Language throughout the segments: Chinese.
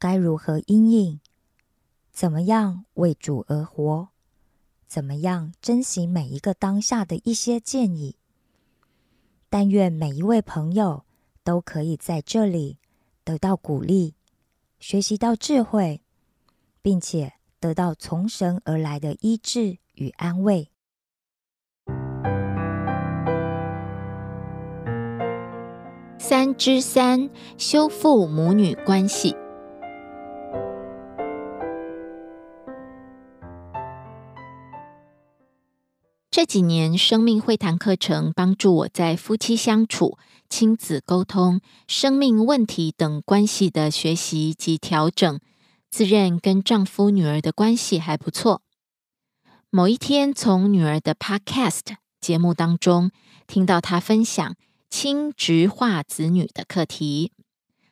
该如何应应，怎么样为主而活。怎么样珍惜每一个当下的一些建议？但愿每一位朋友都可以在这里得到鼓励，学习到智慧，并且得到从神而来的医治与安慰。三之三，修复母女关系。这几年，生命会谈课程帮助我在夫妻相处、亲子沟通、生命问题等关系的学习及调整，自认跟丈夫、女儿的关系还不错。某一天，从女儿的 Podcast 节目当中听到她分享亲职化子女的课题，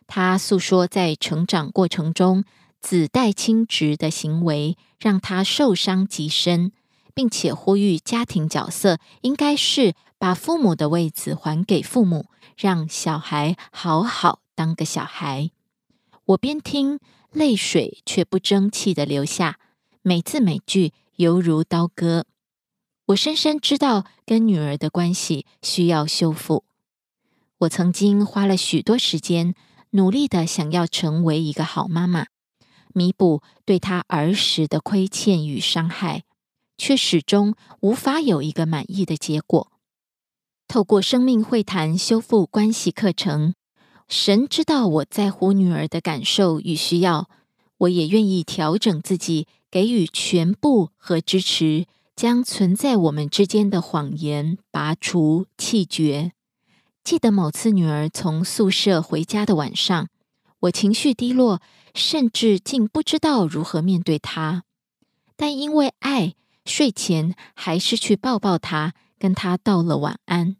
她诉说在成长过程中子代亲职的行为，让她受伤极深。并且呼吁家庭角色应该是把父母的位子还给父母，让小孩好好当个小孩。我边听，泪水却不争气的流下，每字每句犹如刀割。我深深知道跟女儿的关系需要修复。我曾经花了许多时间，努力的想要成为一个好妈妈，弥补对她儿时的亏欠与伤害。却始终无法有一个满意的结果。透过生命会谈修复关系课程，神知道我在乎女儿的感受与需要，我也愿意调整自己，给予全部和支持，将存在我们之间的谎言拔除弃绝。记得某次女儿从宿舍回家的晚上，我情绪低落，甚至竟不知道如何面对她，但因为爱。睡前还是去抱抱他，跟他道了晚安，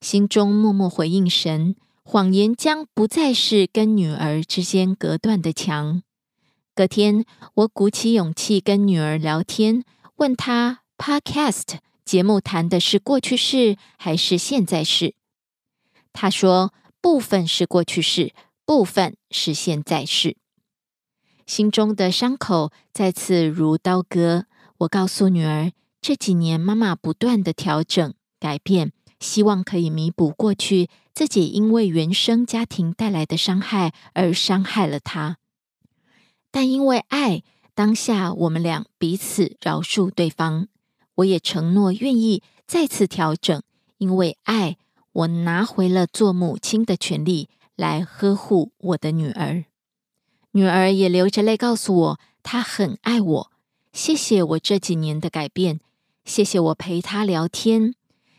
心中默默回应神，谎言将不再是跟女儿之间隔断的墙。隔天，我鼓起勇气跟女儿聊天，问她：“Podcast 节目谈的是过去式还是现在式？”她说：“部分是过去式，部分是现在式。”心中的伤口再次如刀割。我告诉女儿，这几年妈妈不断的调整改变，希望可以弥补过去自己因为原生家庭带来的伤害而伤害了她。但因为爱，当下我们俩彼此饶恕对方。我也承诺愿意再次调整，因为爱，我拿回了做母亲的权利，来呵护我的女儿。女儿也流着泪告诉我，她很爱我。谢谢我这几年的改变，谢谢我陪他聊天，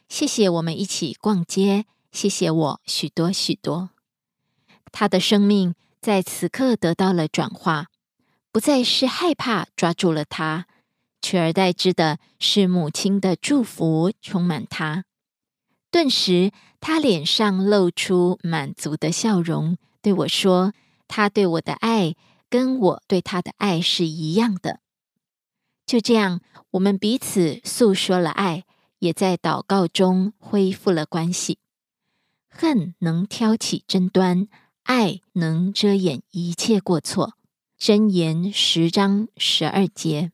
谢谢我们一起逛街，谢谢我许多许多。他的生命在此刻得到了转化，不再是害怕抓住了他，取而代之的是母亲的祝福充满他。顿时，他脸上露出满足的笑容，对我说：“他对我的爱。”跟我对他的爱是一样的。就这样，我们彼此诉说了爱，也在祷告中恢复了关系。恨能挑起争端，爱能遮掩一切过错。箴言十章十二节。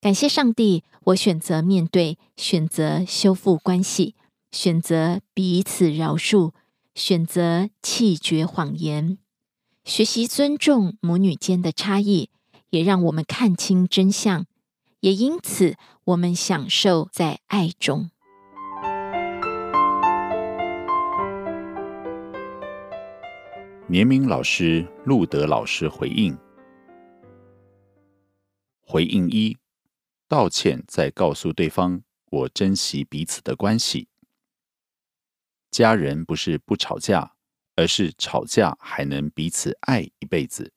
感谢上帝，我选择面对，选择修复关系，选择彼此饶恕，选择弃绝谎言，学习尊重母女间的差异，也让我们看清真相，也因此我们享受在爱中。年明老师、路德老师回应：回应一。道歉，再告诉对方我珍惜彼此的关系。家人不是不吵架，而是吵架还能彼此爱一辈子。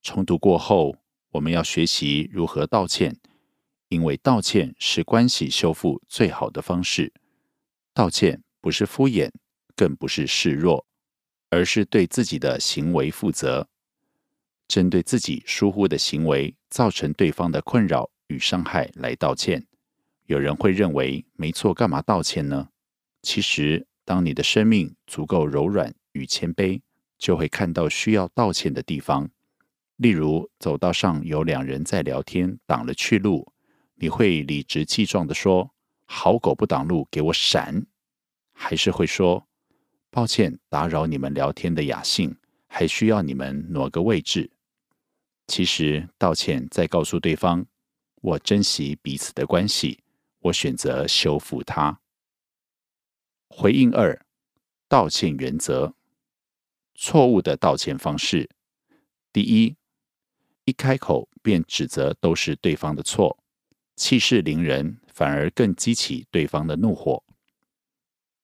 冲突过后，我们要学习如何道歉，因为道歉是关系修复最好的方式。道歉不是敷衍，更不是示弱，而是对自己的行为负责。针对自己疏忽的行为造成对方的困扰。与伤害来道歉，有人会认为没错，干嘛道歉呢？其实，当你的生命足够柔软与谦卑，就会看到需要道歉的地方。例如，走道上有两人在聊天，挡了去路，你会理直气壮的说：“好狗不挡路，给我闪！”还是会说：“抱歉，打扰你们聊天的雅兴，还需要你们挪个位置？”其实，道歉再告诉对方。我珍惜彼此的关系，我选择修复它。回应二：道歉原则。错误的道歉方式：第一，一开口便指责都是对方的错，气势凌人，反而更激起对方的怒火。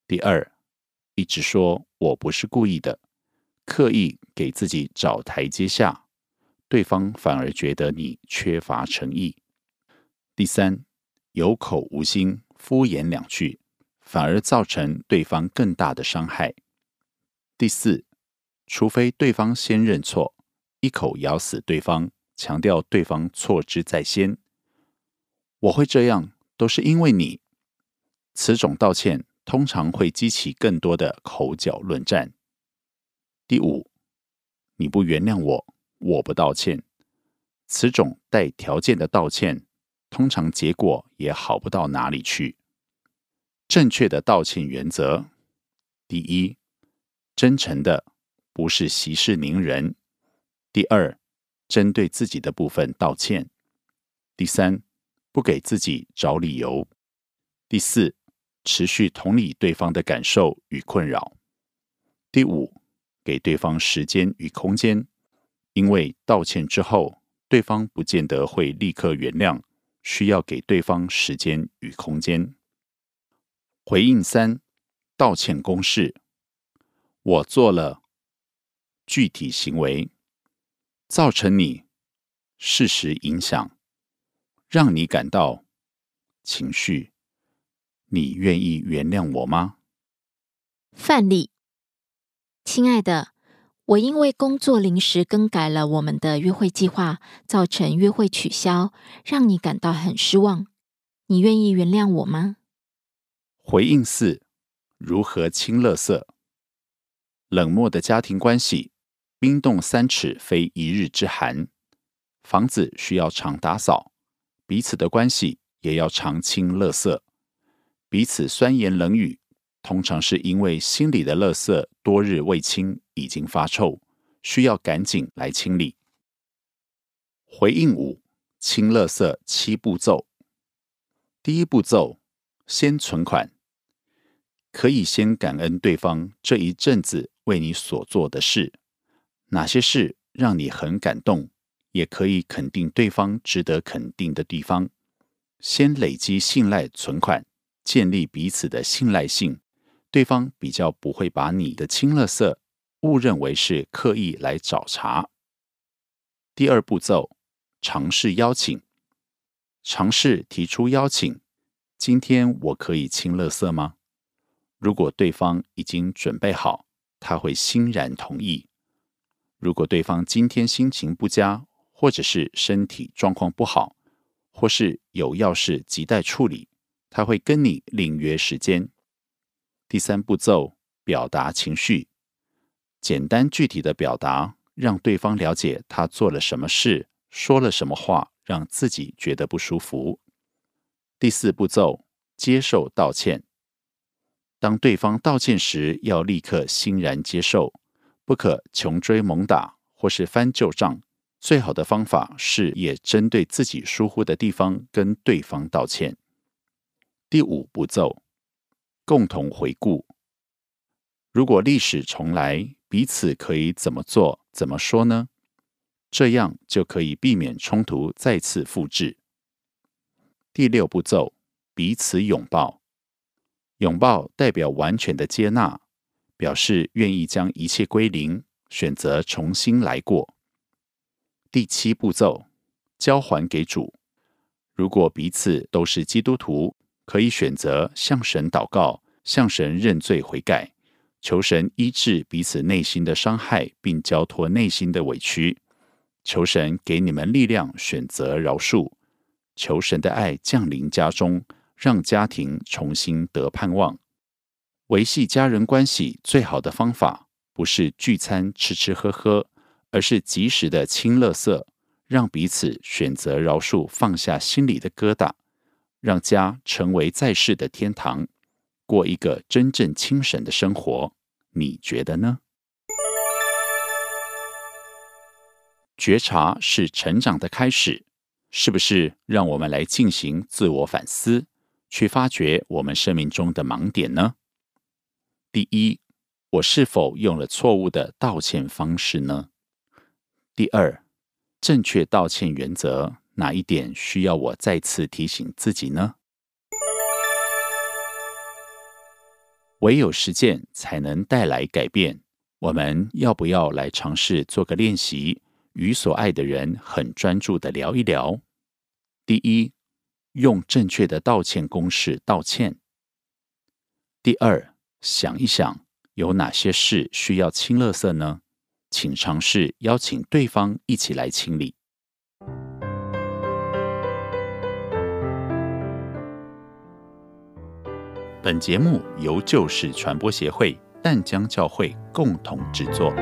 第二，一直说我不是故意的，刻意给自己找台阶下，对方反而觉得你缺乏诚意。第三，有口无心，敷衍两句，反而造成对方更大的伤害。第四，除非对方先认错，一口咬死对方，强调对方错之在先，我会这样都是因为你。此种道歉通常会激起更多的口角论战。第五，你不原谅我，我不道歉。此种带条件的道歉。通常结果也好不到哪里去。正确的道歉原则：第一，真诚的，不是息事宁人；第二，针对自己的部分道歉；第三，不给自己找理由；第四，持续同理对方的感受与困扰；第五，给对方时间与空间，因为道歉之后，对方不见得会立刻原谅。需要给对方时间与空间。回应三，道歉公式：我做了具体行为，造成你事实影响，让你感到情绪。你愿意原谅我吗？范例：亲爱的。我因为工作临时更改了我们的约会计划，造成约会取消，让你感到很失望。你愿意原谅我吗？回应四：如何清乐色？冷漠的家庭关系，冰冻三尺非一日之寒。房子需要常打扫，彼此的关系也要常清乐色。彼此酸言冷语。通常是因为心里的垃圾多日未清，已经发臭，需要赶紧来清理。回应五：清垃圾七步骤。第一步骤，先存款，可以先感恩对方这一阵子为你所做的事，哪些事让你很感动，也可以肯定对方值得肯定的地方。先累积信赖存款，建立彼此的信赖性。对方比较不会把你的清乐色误认为是刻意来找茬。第二步骤，尝试邀请，尝试提出邀请。今天我可以清乐色吗？如果对方已经准备好，他会欣然同意。如果对方今天心情不佳，或者是身体状况不好，或是有要事急待处理，他会跟你另约时间。第三步骤，表达情绪，简单具体的表达，让对方了解他做了什么事，说了什么话，让自己觉得不舒服。第四步骤，接受道歉。当对方道歉时，要立刻欣然接受，不可穷追猛打或是翻旧账。最好的方法是也针对自己疏忽的地方跟对方道歉。第五步骤，共同回顾。如果历史重来，彼此可以怎么做、怎么说呢？这样就可以避免冲突再次复制。第六步骤，彼此拥抱。拥抱代表完全的接纳，表示愿意将一切归零，选择重新来过。第七步骤，交还给主。如果彼此都是基督徒，可以选择向神祷告，向神认罪悔改，求神医治彼此内心的伤害，并交托内心的委屈。求神给你们力量，选择饶恕。求神的爱降临家中，让家庭重新得盼望。维系家人关系最好的方法，不是聚餐吃吃喝喝。而是及时的清乐色，让彼此选择饶恕，放下心里的疙瘩，让家成为在世的天堂，过一个真正清神的生活。你觉得呢？觉察是成长的开始，是不是？让我们来进行自我反思，去发掘我们生命中的盲点呢？第一，我是否用了错误的道歉方式呢？第二，正确道歉原则哪一点需要我再次提醒自己呢？唯有实践才能带来改变。我们要不要来尝试做个练习，与所爱的人很专注的聊一聊？第一，用正确的道歉公式道歉。第二，想一想有哪些事需要清垃圾呢？请尝试邀请对方一起来清理。本节目由旧事传播协会淡江教会共同制作。